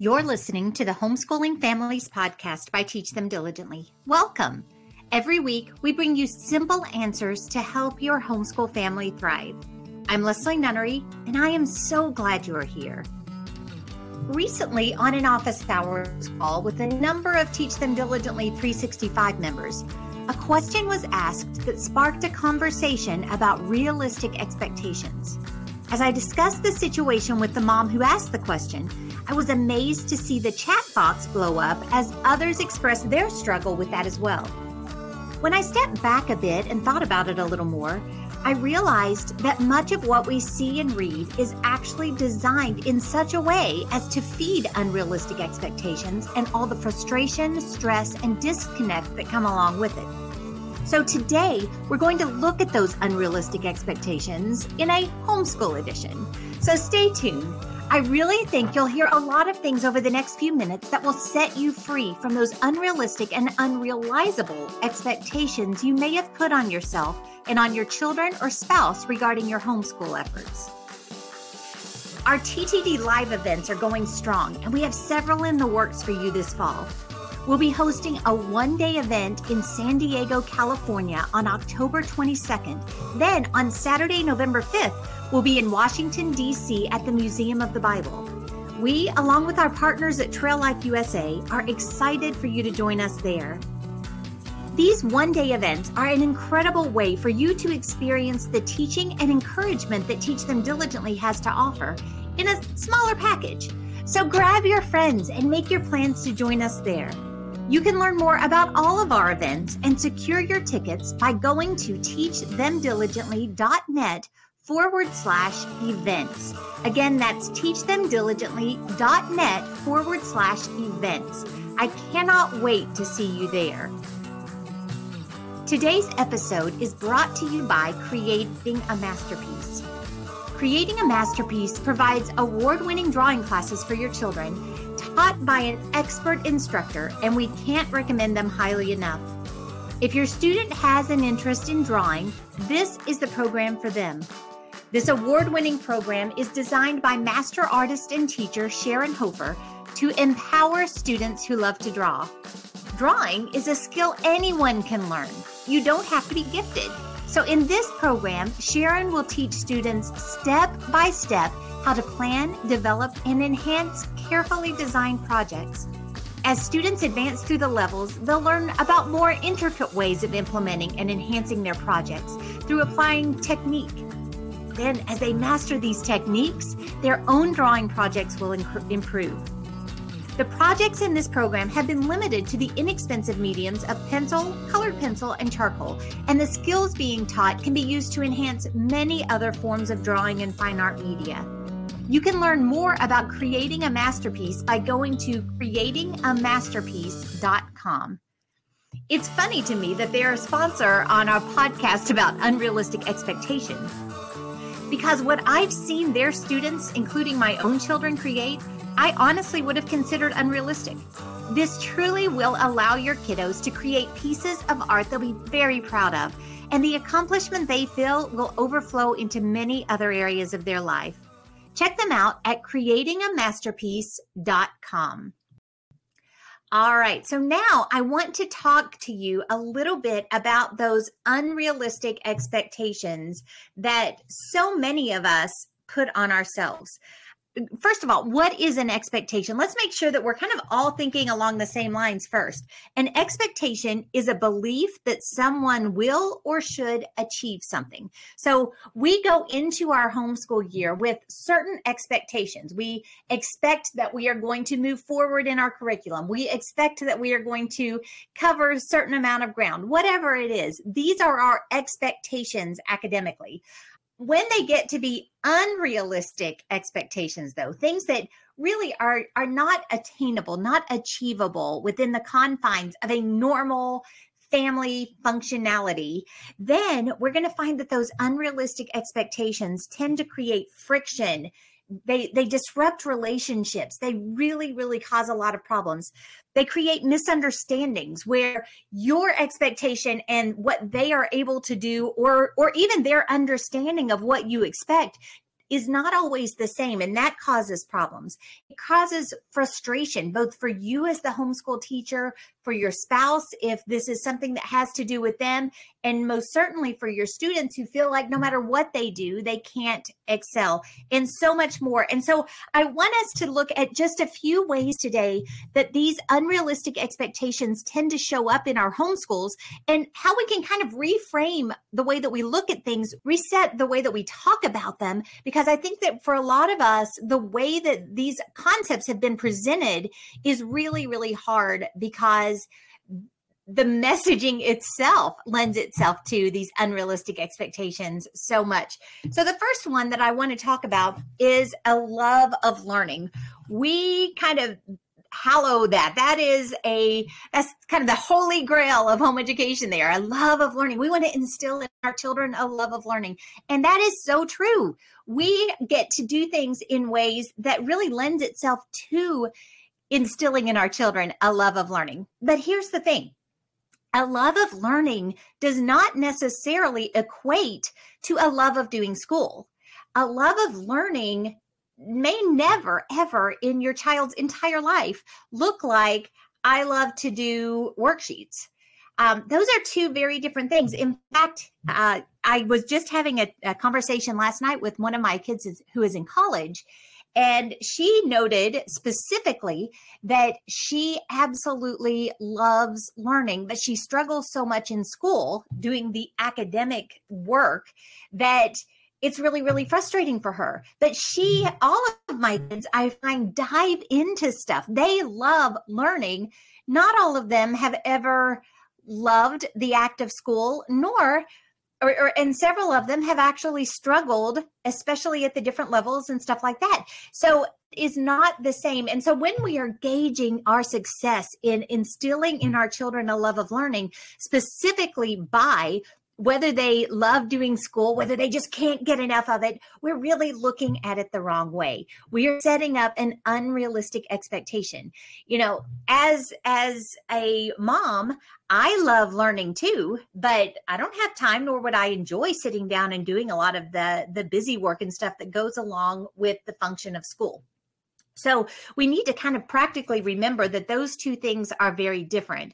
You're listening to the Homeschooling Families Podcast by Teach Them Diligently. Welcome. Every week, we bring you simple answers to help your homeschool family thrive. I'm Leslie Nunnery, and I am so glad you are here. Recently, on an office hours call with a number of Teach Them Diligently 365 members, a question was asked that sparked a conversation about realistic expectations. As I discussed the situation with the mom who asked the question, I was amazed to see the chat box blow up as others expressed their struggle with that as well. When I stepped back a bit and thought about it a little more, I realized that much of what we see and read is actually designed in such a way as to feed unrealistic expectations and all the frustration, stress, and disconnect that come along with it. So, today we're going to look at those unrealistic expectations in a homeschool edition. So, stay tuned I really think you'll hear a lot of things over the next few minutes that will set you free from those unrealistic and unrealizable expectations you may have put on yourself and on your children or spouse regarding your homeschool efforts. Our TTD live events are going strong, and we have several in the works for you this fall. We'll be hosting a one day event in San Diego, California on October 22nd. Then on Saturday, November 5th, we'll be in Washington, D.C. at the Museum of the Bible. We, along with our partners at Trail Life USA, are excited for you to join us there. These one day events are an incredible way for you to experience the teaching and encouragement that Teach Them Diligently has to offer in a smaller package. So grab your friends and make your plans to join us there. You can learn more about all of our events and secure your tickets by going to teachthemdiligently.net forward slash events. Again, that's teachthemdiligently.net forward slash events. I cannot wait to see you there. Today's episode is brought to you by Creating a Masterpiece. Creating a Masterpiece provides award winning drawing classes for your children, taught by an expert instructor, and we can't recommend them highly enough. If your student has an interest in drawing, this is the program for them. This award winning program is designed by master artist and teacher Sharon Hofer to empower students who love to draw. Drawing is a skill anyone can learn. You don't have to be gifted. So, in this program, Sharon will teach students step by step how to plan, develop, and enhance carefully designed projects. As students advance through the levels, they'll learn about more intricate ways of implementing and enhancing their projects through applying technique, then, as they master these techniques, their own drawing projects will inc- improve. The projects in this program have been limited to the inexpensive mediums of pencil, colored pencil, and charcoal, and the skills being taught can be used to enhance many other forms of drawing and fine art media. You can learn more about creating a masterpiece by going to creatingamasterpiece.com. It's funny to me that they're a sponsor on our podcast about unrealistic expectations because what I've seen their students, including my own children, create, I honestly would have considered unrealistic. This truly will allow your kiddos to create pieces of art they'll be very proud of, and the accomplishment they feel will overflow into many other areas of their life. Check them out at creatingamasterpiece.com. All right. So now I want to talk to you a little bit about those unrealistic expectations that so many of us put on ourselves first of all, what is an expectation? Let's make sure that we're kind of all thinking along the same lines first. An expectation is a belief that someone will or should achieve something. So we go into our homeschool year with certain expectations. We expect that we are going to move forward in our curriculum. We expect that we are going to cover a certain amount of ground, whatever it is. These are our expectations academically when they get to be unrealistic expectations though things that really are are not attainable not achievable within the confines of a normal family functionality then we're going to find that those unrealistic expectations tend to create friction they they disrupt relationships they really really cause a lot of problems they create misunderstandings where your expectation and what they are able to do or or even their understanding of what you expect is not always the same. And that causes problems. It causes frustration, both for you as the homeschool teacher, for your spouse, if this is something that has to do with them, and most certainly for your students who feel like no matter what they do, they can't excel, and so much more. And so I want us to look at just a few ways today that these unrealistic expectations tend to show up in our homeschools and how we can kind of reframe the way that we look at things, reset the way that we talk about them. Because I think that for a lot of us, the way that these concepts have been presented is really, really hard because the messaging itself lends itself to these unrealistic expectations so much. So, the first one that I want to talk about is a love of learning. We kind of hallow that. That is a that's kind of the holy grail of home education there. A love of learning. We want to instill in our children a love of learning. And that is so true. We get to do things in ways that really lends itself to instilling in our children a love of learning. But here's the thing. A love of learning does not necessarily equate to a love of doing school. A love of learning may never, ever in your child's entire life look like I love to do worksheets. Um, those are two very different things. In fact, uh, I was just having a, a, conversation last night with one of my kids who is in college, and she noted specifically that she absolutely loves learning, but she struggles so much in school doing the academic work that it's really really frustrating for her. But she all of my kids i find dive into stuff. They love learning. Not all of them have ever loved the act of school nor or, or, and several of them have actually struggled especially at the different levels and stuff like that. So is not the same. And so when we are gauging our success in instilling in mm. our children a love of learning specifically by whether they love doing school, whether they just can't get enough of it, we're really looking at it the wrong way. We are setting up an unrealistic expectation. You know, as as a mom, I love learning too, but I don't have time nor would I enjoy sitting down and doing a lot of the the busy work and stuff that goes along with the function of school. So we need to kind of practically remember that those two things are very different.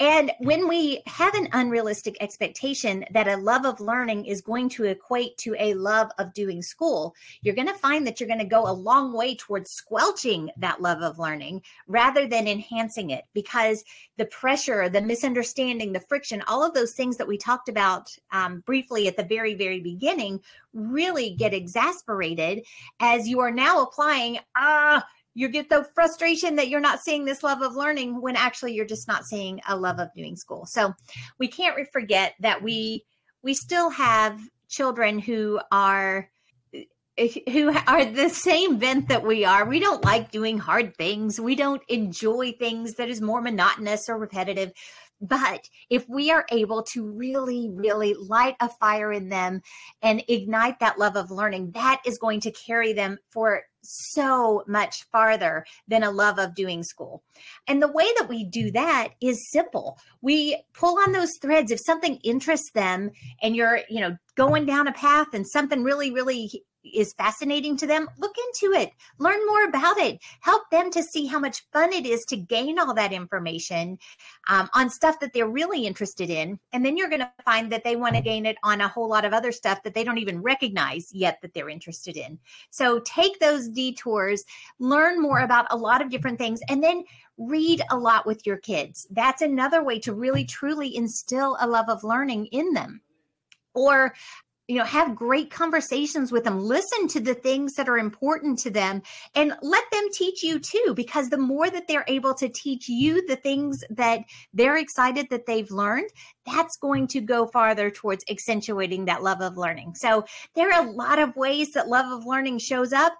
And when we have an unrealistic expectation that a love of learning is going to equate to a love of doing school, you're going to find that you're going to go a long way towards squelching that love of learning rather than enhancing it because the pressure, the misunderstanding, the friction, all of those things that we talked about um, briefly at the very, very beginning really get exasperated as you are now applying, ah, you get the frustration that you're not seeing this love of learning when actually you're just not seeing a love of doing school. So we can't forget that we we still have children who are eh, who are the same bent that we are. We don't like doing hard things. We don't enjoy things that is more monotonous or repetitive. But if we are able to really, really light a fire in them and ignite that love of learning, that is going to carry them for so much farther than a love of doing school. And the way that we do that is simple. We pull on those threads. If something interests them and you're, you know, going down a path and something really, really is fascinating to them, look into it, learn more about it, help them to see how much fun it is to gain all that information um, on stuff that they're really interested in. And then you're going to find that they want to gain it on a whole lot of other stuff that they don't even recognize yet that they're interested in. So take those detours, learn more about a lot of different things, and then read a lot with your kids. That's another way to really truly instill a love of learning in them or you know have great conversations with them listen to the things that are important to them and let them teach you too because the more that they're able to teach you the things that they're excited that they've learned that's going to go farther towards accentuating that love of learning. So there are a lot of ways that love of learning shows up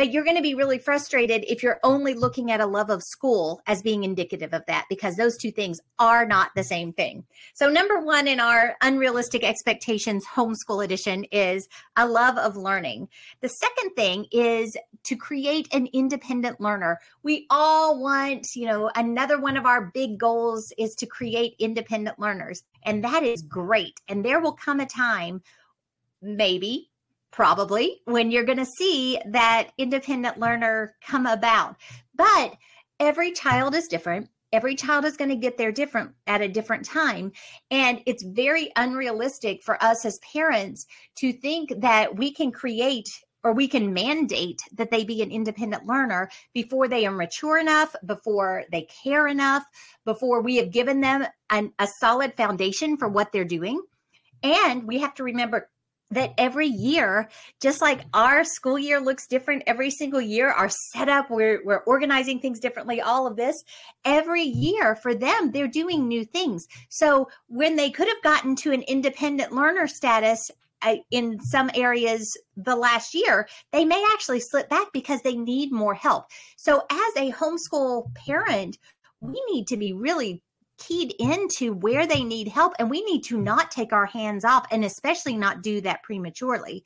but you're going to be really frustrated if you're only looking at a love of school as being indicative of that because those two things are not the same thing. So, number one in our unrealistic expectations homeschool edition is a love of learning. The second thing is to create an independent learner. We all want, you know, another one of our big goals is to create independent learners, and that is great. And there will come a time, maybe probably when you're going to see that independent learner come about. But every child is different. Every child is going to get there different at a different time. And it's very unrealistic for us as parents to think that we can create or we can mandate that they be an independent learner before they are mature enough, before they care enough, before we have given them an, a solid foundation for what they're doing. And we have to remember that every year, just like our school year looks different every single year, our setup, we're, we're organizing things differently, all of this, every year for them, they're doing new things. So when they could have gotten to an independent learner status uh, in some areas the last year, they may actually slip back because they need more help. So as a homeschool parent, we need to be really keyed into where they need help and we need to not take our hands off and especially not do that prematurely.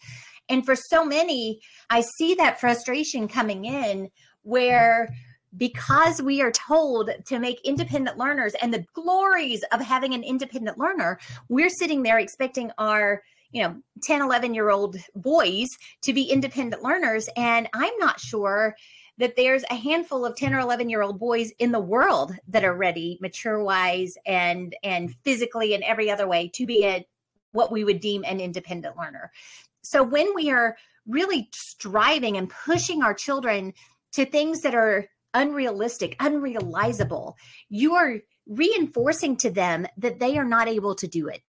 And for so many i see that frustration coming in where because we are told to make independent learners and the glories of having an independent learner we're sitting there expecting our you know 10 11 year old boys to be independent learners and i'm not sure that there's a handful of 10 or 11 year old boys in the world that are ready mature wise and and physically and every other way to be a what we would deem an independent learner. So when we are really striving and pushing our children to things that are unrealistic unrealizable you are reinforcing to them that they are not able to do it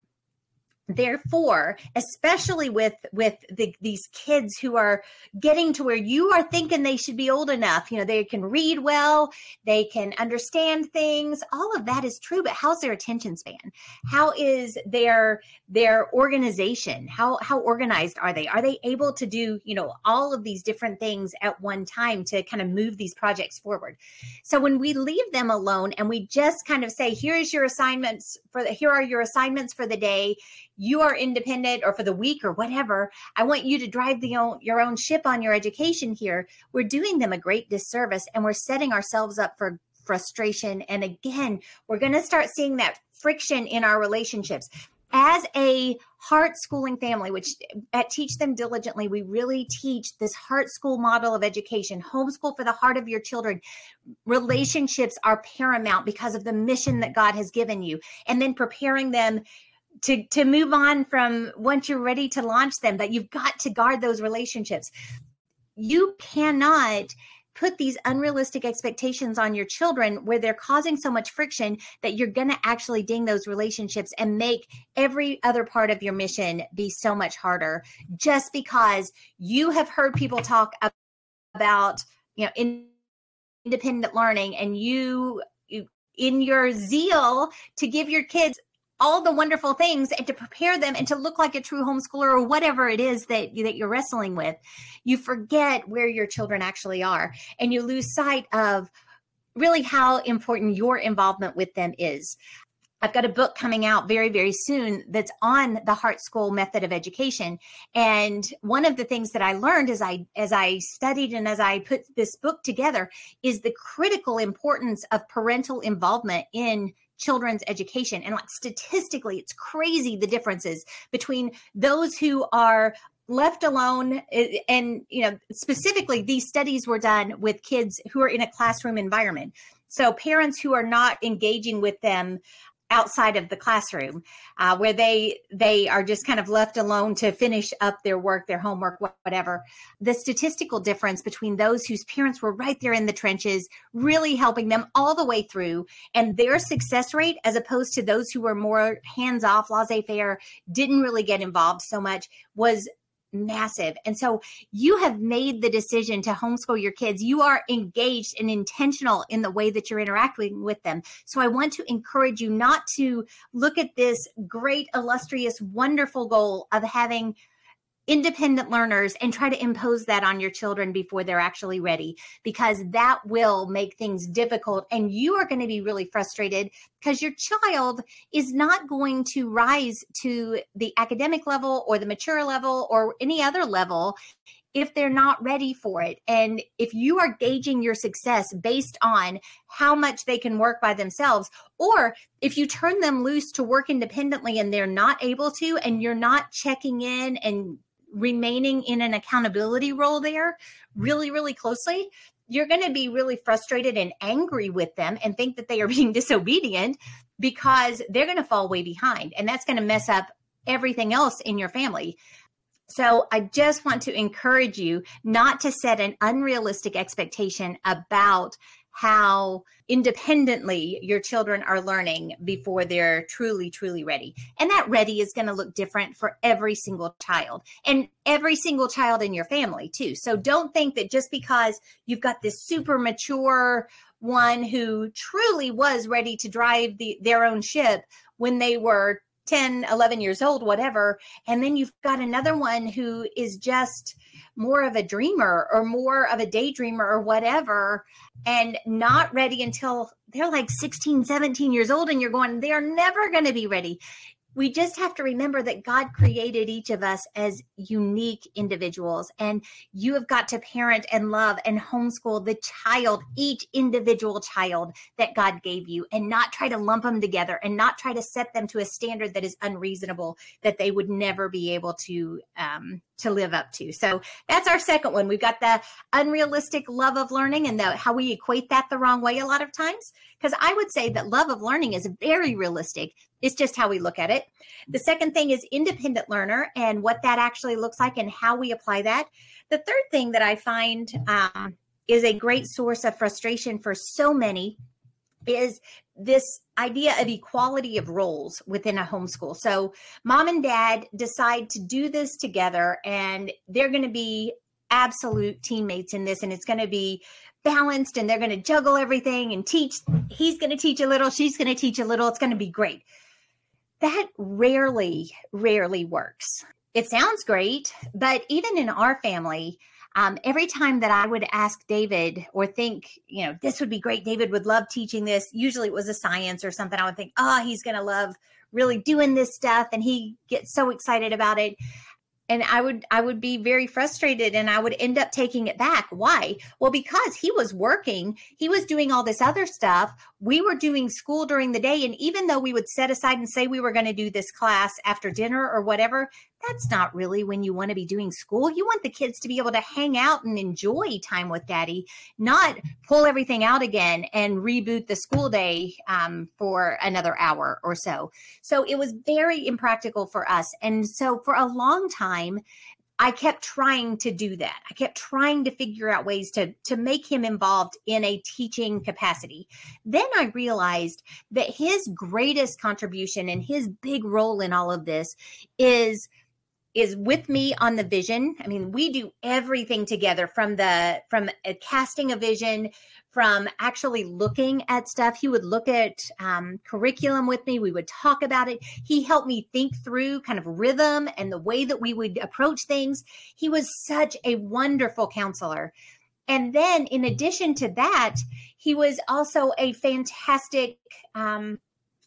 therefore especially with with the, these kids who are getting to where you are thinking they should be old enough you know they can read well they can understand things all of that is true but how's their attention span? How is their their organization? How how organized are they? Are they able to do you know all of these different things at one time to kind of move these projects forward? So when we leave them alone and we just kind of say here's your assignments for the here are your assignments for the day you are independent or for the week or whatever i want you to drive the own, your own ship on your education here. We're doing them a great disservice and we're setting ourselves up for frustration. And again we're going to start seeing that friction in our relationships. As a heart schooling family which at teach them diligently we really teach this heart school model of education. Homeschool for the heart of your children. Relationships are paramount because of the mission that god has given you. And then preparing them to to move on from once you're ready to launch them that you've got to guard those relationships. You cannot put these unrealistic expectations on your children where they're causing so much friction that you're going to actually ding those relationships and make every other part of your mission be so much harder. Just because you have heard people talk about you know independent learning and you, you in your zeal to give your kids all the wonderful things and to prepare them and to look like a true homeschooler or whatever it is that you, that you're wrestling with you forget where your children actually are and you lose sight of really how important your involvement with them is I've got a book coming out very, very soon that's on the Heart School method of education. And one of the things that I learned as I as I studied and as I put this book together is the critical importance of parental involvement in children's education. And like statistically, it's crazy the differences between those who are left alone and you know specifically these studies were done with kids who are in a classroom environment so parents who are not engaging with them outside of the classroom uh, where they they are just kind of left alone to finish up their work their homework whatever. The statistical difference between those whose parents were right there in the trenches really helping them all the way through and their success rate as opposed to those who were more hands off laissez-faire didn't really get involved so much was massive. And so you have made the decision to homeschool your kids. You are engaged and intentional in the way that you're interacting with them. So I want to encourage you not to look at this great, illustrious, wonderful goal of having independent learners and try to impose that on your children before they're actually ready because that will make things difficult and you are going to be really frustrated because your child is not going to rise to the academic level or the mature level or any other level if they're not ready for it. And if you are gauging your success based on how much they can work by themselves, or if you turn them loose to work independently and they're not able to, and you're not checking in and remaining in an accountability role there mm-hmm. really, really closely, you're going to be really frustrated and angry with them and think that they are being disobedient because they're going to fall way behind. And that's going to mess up everything else in your family. So I just want to encourage you not to set an unrealistic expectation about how independently your children are learning before they're truly, truly ready. And that ready is going to look different for every single child and every single child in your family, too. So don't think that just because you've got this super mature one who truly was ready to drive the, their own ship when they were 10, 11 years old, whatever. And then you've got another one who is just more of a dreamer or more of a daydreamer or whatever and not ready until they're like 16, 17 years old. And you're going, they are never going to be ready we just have to remember that God created each of us as unique individuals, and you have got to parent and love and homeschool the child, each individual child that God gave you, and not try to lump them together and not try to set them to a standard that is unreasonable that they would never be able to um, to live up to. So that's our second one. We've got the unrealistic love of learning and the, how we equate that the wrong way a lot of times. Because I would say that love of learning is very realistic. It's just how we look at it. The second thing is independent learner and what that actually looks like and how we apply that. The third thing that I find um, is a great source of frustration for so many is this idea of equality of roles within a homeschool. So, mom and dad decide to do this together, and they're going to be absolute teammates in this, and it's going to be balanced, and they're going to juggle everything and teach. He's going to teach a little, she's going to teach a little. It's going to be great. That rarely, rarely works. It sounds great, but even in our family, um, every time that I would ask David or think, you know, this would be great, David would love teaching this. Usually it was a science or something. I would think, oh, he's going to love really doing this stuff. And he gets so excited about it and i would i would be very frustrated and i would end up taking it back why well because he was working he was doing all this other stuff we were doing school during the day and even though we would set aside and say we were going to do this class after dinner or whatever that's not really when you want to be doing school. You want the kids to be able to hang out and enjoy time with daddy not pull everything out again and reboot the school day um, for another hour or so. So it was very impractical for us. And so for a long time I kept trying to do that. I kept trying to figure out ways to to make him involved in a teaching capacity. Then I realized that his greatest contribution and his big role in all of this is is with me on the vision. I mean, we do everything together from the from casting a vision, from actually looking at stuff. He would look at um, curriculum with me. We would talk about it. He helped me think through kind of rhythm and the way that we would approach things. He was such a wonderful counselor. And then, in addition to that, he was also a fantastic um,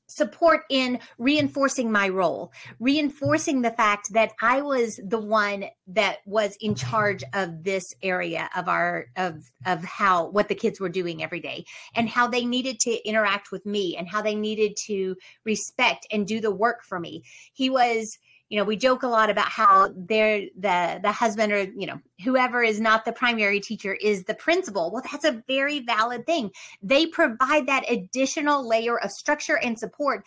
support in reinforcing my role, reinforcing the fact that I was the one that was in charge of this area of our of of how what the kids were doing every day and how they needed to interact with me and how they needed to respect and do the work for me. He was you know we joke a lot about how they're the the husband or you know whoever is not the primary teacher is the principal. Well that's a very valid thing. They provide that additional layer of structure and support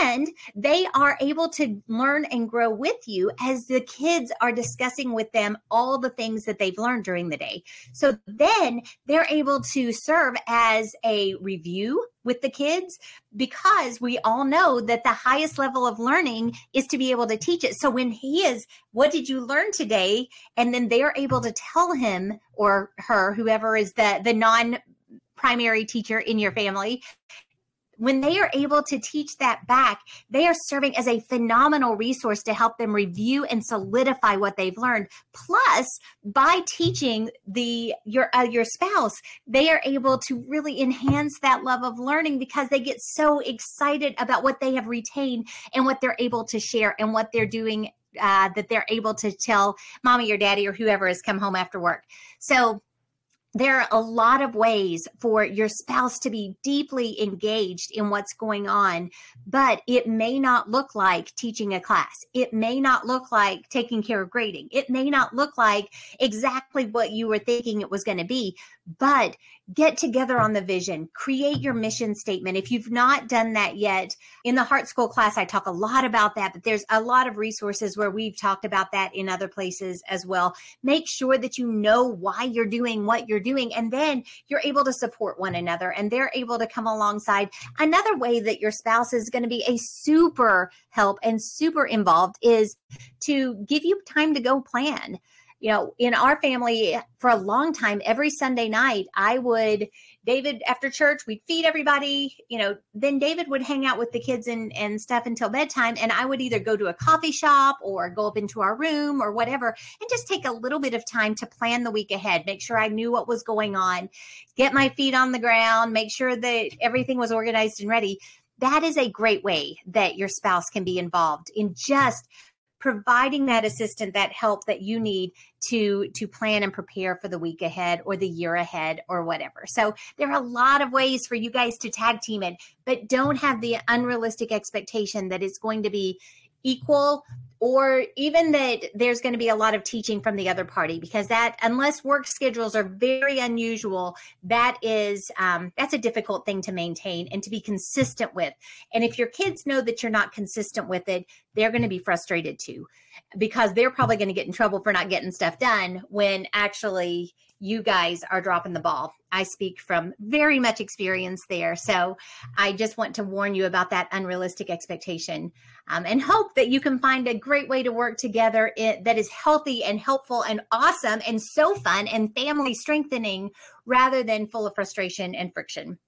and they are able to learn and grow with you as the kids are discussing with them all the things that they've learned during the day. So then they're able to serve as a review with the kids because we all know that the highest level of learning is to be able to teach it. So when he is, what did you learn today? And then they are able to tell him or her, whoever is the the non primary teacher in your family when they are able to teach that back, they are serving as a phenomenal resource to help them review and solidify what they've learned. Plus, by teaching the your uh, your spouse, they are able to really enhance that love of learning because they get so excited about what they have retained and what they're able to share and what they're doing uh, that they're able to tell mommy or daddy or whoever has come home after work. So there are a lot of ways for your spouse to be deeply engaged in what's going on, but it may not look like teaching a class. It may not look like taking care of grading. It may not look like exactly what you were thinking it was going to be, but get together on the vision, create your mission statement. If you've not done that yet, in the Heart School class, I talk a lot about that, but there's a lot of resources where we've talked about that in other places as well. Make sure that you know why you're doing what you're doing, and then you're able to support one another and they're able to come alongside. Another way that your spouse is going to be a super help and super involved is to give you time to go plan you know, in our family for a long time, every Sunday night, I would, David, after church, we'd feed everybody, you know, then David would hang out with the kids and, and stuff until bedtime. And I would either go to a coffee shop or go up into our room or whatever and just take a little bit of time to plan the week ahead, make sure I knew what was going on, get my feet on the ground, make sure that everything was organized and ready that is a great way that your spouse can be involved in just providing that assistant that help that you need to to plan and prepare for the week ahead or the year ahead or whatever. So there are a lot of ways for you guys to tag team it but don't have the unrealistic expectation that it's going to be equal or even that there's going to be a lot of teaching from the other party because that unless work schedules are very unusual that is um, that's a difficult thing to maintain and to be consistent with. And if your kids know that you're not consistent with it they're going to be frustrated too because they're probably going to get in trouble for not getting stuff done when actually you guys are dropping the ball. I speak from very much experience there. So I just want to warn you about that unrealistic expectation um, and hope that you can find a great way to work together it, that is healthy and helpful and awesome and so fun and family strengthening rather than full of frustration and friction.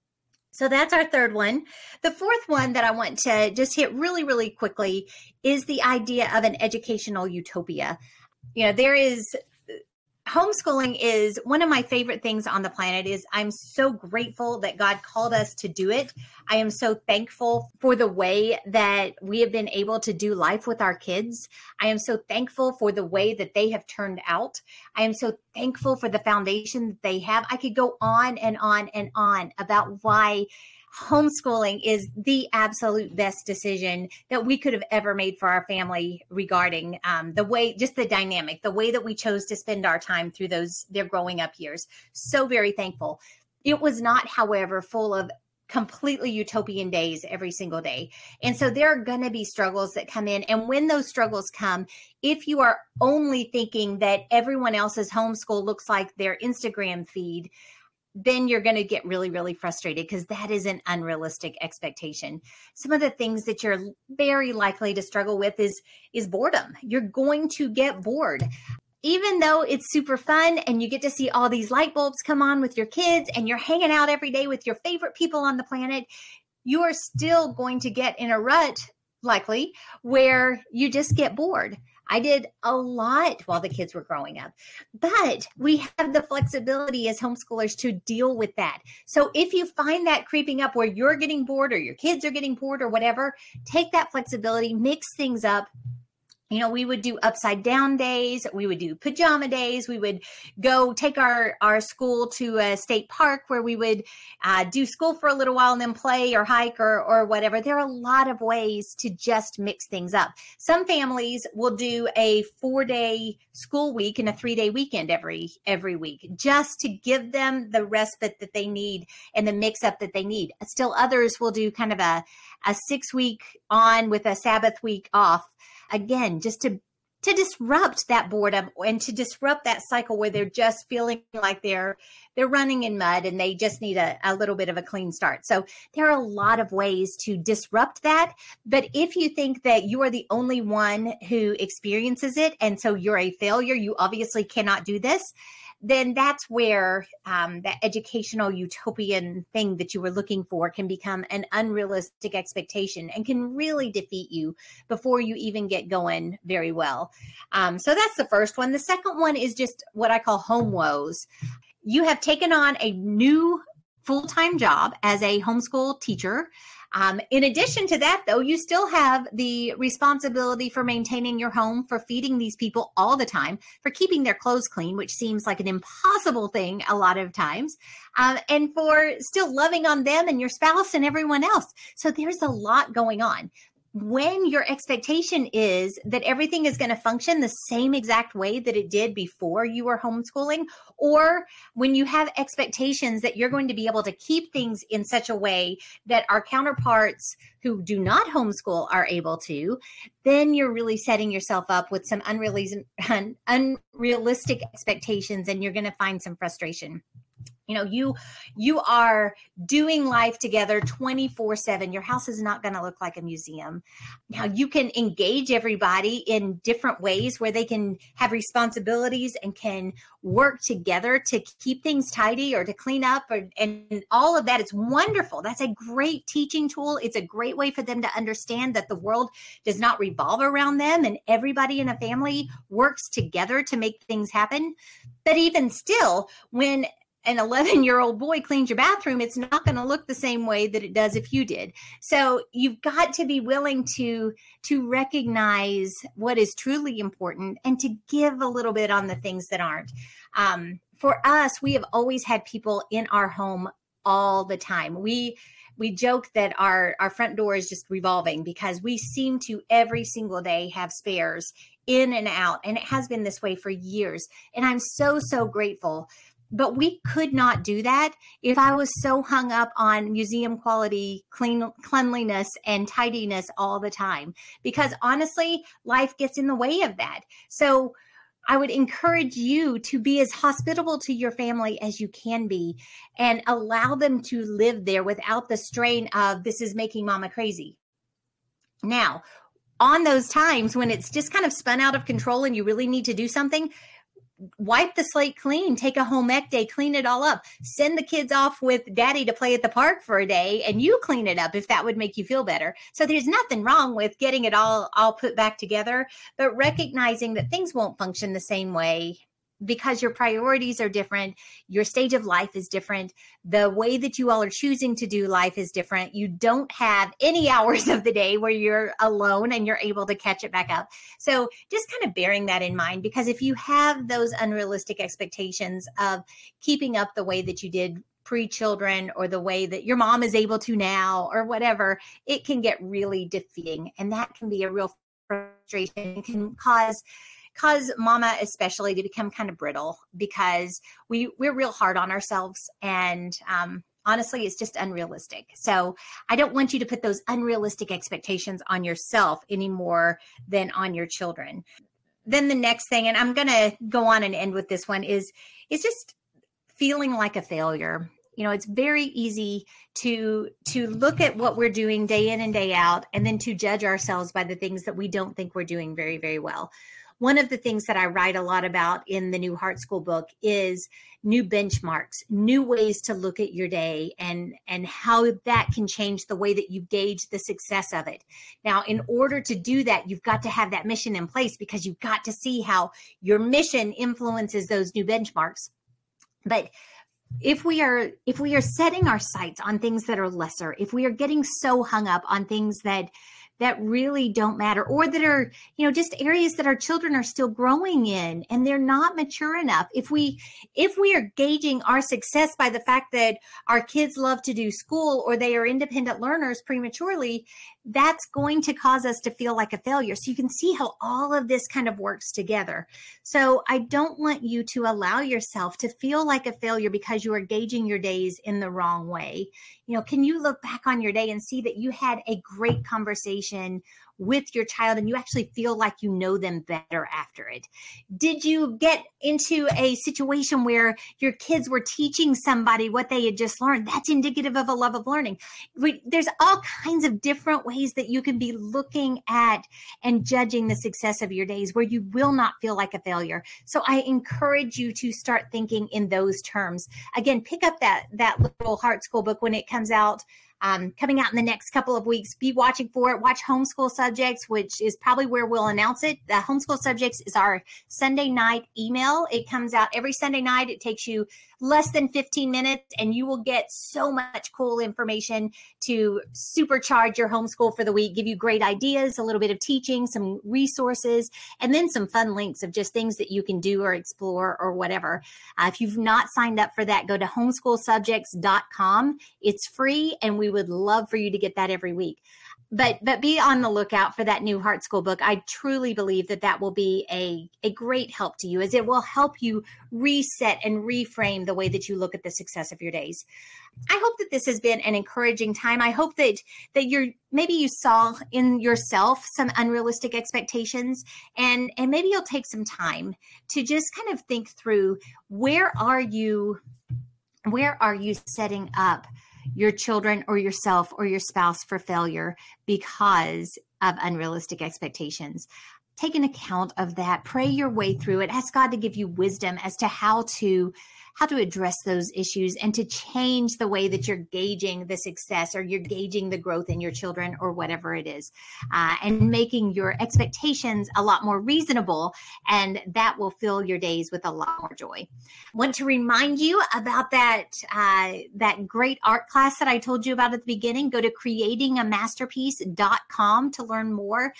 So that's our third one. The fourth one that I want to just hit really, really quickly is the idea of an educational utopia. You know, there is homeschooling is one of my favorite things on the planet is i'm so grateful that god called us to do it. I am so thankful for the way that we have been able to do life with our kids. I am so thankful for the way that they have turned out. I am so thankful for the foundation that they have. I could go on and on and on about why homeschooling is the absolute best decision that we could have ever made for our family regarding um, the way, just the dynamic, the way that we chose to spend our time through those their growing up years. So very thankful. It was not, however, full of completely utopian days every single day. And so there are going to be struggles that come in. And when those struggles come, if you are only thinking that everyone else's homeschool looks like their Instagram feed, then you're going to get really, really frustrated because that is an unrealistic expectation. Some of the things that you're very likely to struggle with is is boredom. You're going to get bored. Even though it's super fun and you get to see all these light bulbs come on with your kids and you're hanging out every day with your favorite people on the planet, you are still going to get in a rut likely where you just get bored. I did a lot while the kids were growing up, but we have the flexibility as homeschoolers to deal with that. So if you find that creeping up where you're getting bored or your kids are getting bored or whatever, take that flexibility, mix things up, you know we would do upside down days we would do pajama days we would go take our our school to a state park where we would uh, do school for a little while and then play or hike or or whatever. There are a lot of ways to just mix things up. Some families will do a four day school week and a three day weekend every every week just to give them the respite that they need and the mix up that they need. Still others will do kind of a a six week on with a sabbath week off again, just to to disrupt that boredom and to disrupt that cycle where they're just feeling like they're they're running in mud and they just need a, a little bit of a clean start. So there are a lot of ways to disrupt that. But if you think that you are the only one who experiences it and so you're a failure you obviously cannot do this then that's where um, that educational utopian thing that you were looking for can become an unrealistic expectation and can really defeat you before you even get going very well. Um, so that's the first one. The second one is just what I call home woes. You have taken on a new full time job as a homeschool teacher. Um, in addition to that, though, you still have the responsibility for maintaining your home, for feeding these people all the time, for keeping their clothes clean, which seems like an impossible thing a lot of times, um, and for still loving on them and your spouse and everyone else. So there's a lot going on when your expectation is that everything is going to function the same exact way that it did before you were homeschooling, or when you have expectations that you're going to be able to keep things in such a way that our counterparts who do not homeschool are able to, then you're really setting yourself up with some unrealistic, expectations and you're going to find some frustration you know you you are doing life together 24 7 your house is not going to look like a museum. Now you can engage everybody in different ways where they can have responsibilities and can work together to keep things tidy or to clean up or, and all of that it's wonderful. That's a great teaching tool. It's a great way for them to understand that the world does not revolve around them and everybody in a family works together to make things happen. But even still when an 11 year old boy cleans your bathroom, it's not going to look the same way that it does if you did. So you've got to be willing to to recognize what is truly important and to give a little bit on the things that aren't. Um, for us, we have always had people in our home all the time. We we joke that our our front door is just revolving because we seem to every single day have spares in and out and it has been this way for years and i'm so so grateful but we could not do that if I was so hung up on museum quality, clean cleanliness and tidiness all the time. Because honestly, life gets in the way of that. So I would encourage you to be as hospitable to your family as you can be and allow them to live there without the strain of this is making mama crazy. Now, on those times when it's just kind of spun out of control and you really need to do something, wipe the slate clean, take a home ec day, clean it all up, send the kids off with daddy to play at the park for a day and you clean it up if that would make you feel better. So there's nothing wrong with getting it all all put back together, but recognizing that things won't function the same way because your priorities are different, your stage of life is different, the way that you all are choosing to do life is different. You don't have any hours of the day where you're alone and you're able to catch it back up. So, just kind of bearing that in mind because if you have those unrealistic expectations of keeping up the way that you did pre children or the way that your mom is able to now or whatever, it can get really defeating. And that can be a real frustration, it can cause cause mama especially to become kind of brittle because we we're real hard on ourselves and um, honestly it's just unrealistic. So i don't want you to put those unrealistic expectations on yourself any more than on your children. Then the next thing and i'm going to go on and end with this one is is just feeling like a failure. You know it's very easy to to look at what we're doing day in and day out and then to judge ourselves by the things that we don't think we're doing very very well one of the things that I write a lot about in the new Heart School book is new benchmarks, new ways to look at your day and and how that can change the way that you gauge the success of it. Now, in order to do that, you've got to have that mission in place because you've got to see how your mission influences those new benchmarks. But if we are if we are setting our sights on things that are lesser if we are getting so hung up on things that that really don't matter or that are you know just areas that our children are still growing in and they're not mature enough. If we if we are gauging our success by the fact that our kids love to do school or they are independent learners prematurely that's going to cause us to feel like a failure. So you can see how all of this kind of works together. So i don't want you to allow yourself to feel like a failure because you are gauging your days in the wrong way. You know can you look back on your day and see that you had a great conversation with your child and you actually feel like you know them better after it? Did you get into a situation where your kids were teaching somebody what they had just learned? That's indicative of a love of learning. There's all kinds of different ways that you can be looking at and judging the success of your days where you will not feel like a failure. So I encourage you to start thinking in those terms. Again, pick up that that little heart school book when it comes out um, coming out in the next couple of weeks. Be watching for it. Watch Homeschool Subjects, which is probably where we'll announce it. The Homeschool Subjects is our Sunday night email. It comes out every Sunday night. It takes you less than 15 minutes and you will get so much cool information to supercharge your homeschool for the week, give you great ideas, a little bit of teaching, some resources, and then some fun links of just things that you can do or explore or whatever. Uh, if you've not signed up for that, go to homeschoolsubjects.com. It's free and we would love for you to get that every week but but be on the lookout for that new heart school book. I truly believe that that will be a, a great help to you as it will help you reset and reframe the way that you look at the success of your days. I hope that this has been an encouraging time. I hope that that you're maybe you saw in yourself some unrealistic expectations and and maybe you'll take some time to just kind of think through where are you where are you setting up your children or yourself or your spouse for failure because of unrealistic expectations. Take an account of that, pray your way through it, ask God to give you wisdom as to how to how to address those issues and to change the way that you're gauging the success or you're gauging the growth in your children or whatever it is, uh, and making your expectations a lot more reasonable. And that will fill your days with a lot more joy. Want to remind you about that uh, that great art class that I told you about at the beginning. Go to creatingamasterpiece.com to learn more.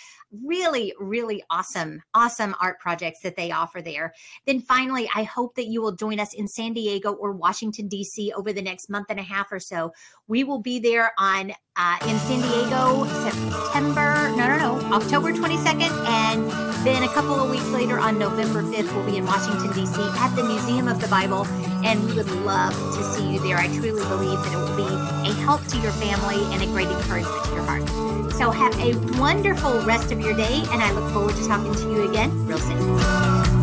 Really, really awesome, awesome art projects that they offer there. Then finally, I hope that you will join us in San San Diego or Washington, D.C. over the next month and a half or so. We will be there on uh, in San Diego September, no, no, no, October 22nd. And then a couple of weeks later on November 5th, we'll be in Washington, D.C. at the Museum of the Bible. And we would love to see you there. I truly believe that it will be a help to your family and a great encouragement to your heart. So have a wonderful rest of your day. And I look forward to talking to you again real soon.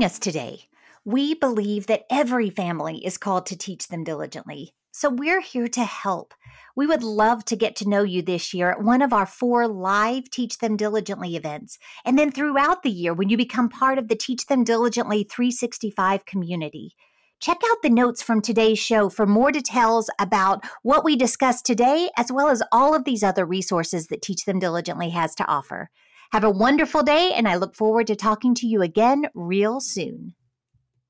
Joining us today. We believe that every family is called to teach them diligently. So we're here to help. We would love to get to know you this year at one of our four live Teach Them Diligently events. And then throughout the year when you become part of the Teach Them Diligently 365 community. Check out the notes from today's show for more details about what we discussed today, as well as all of these other resources that Teach Them Diligently has to offer. Have a wonderful day, and I look forward to talking to you again real soon.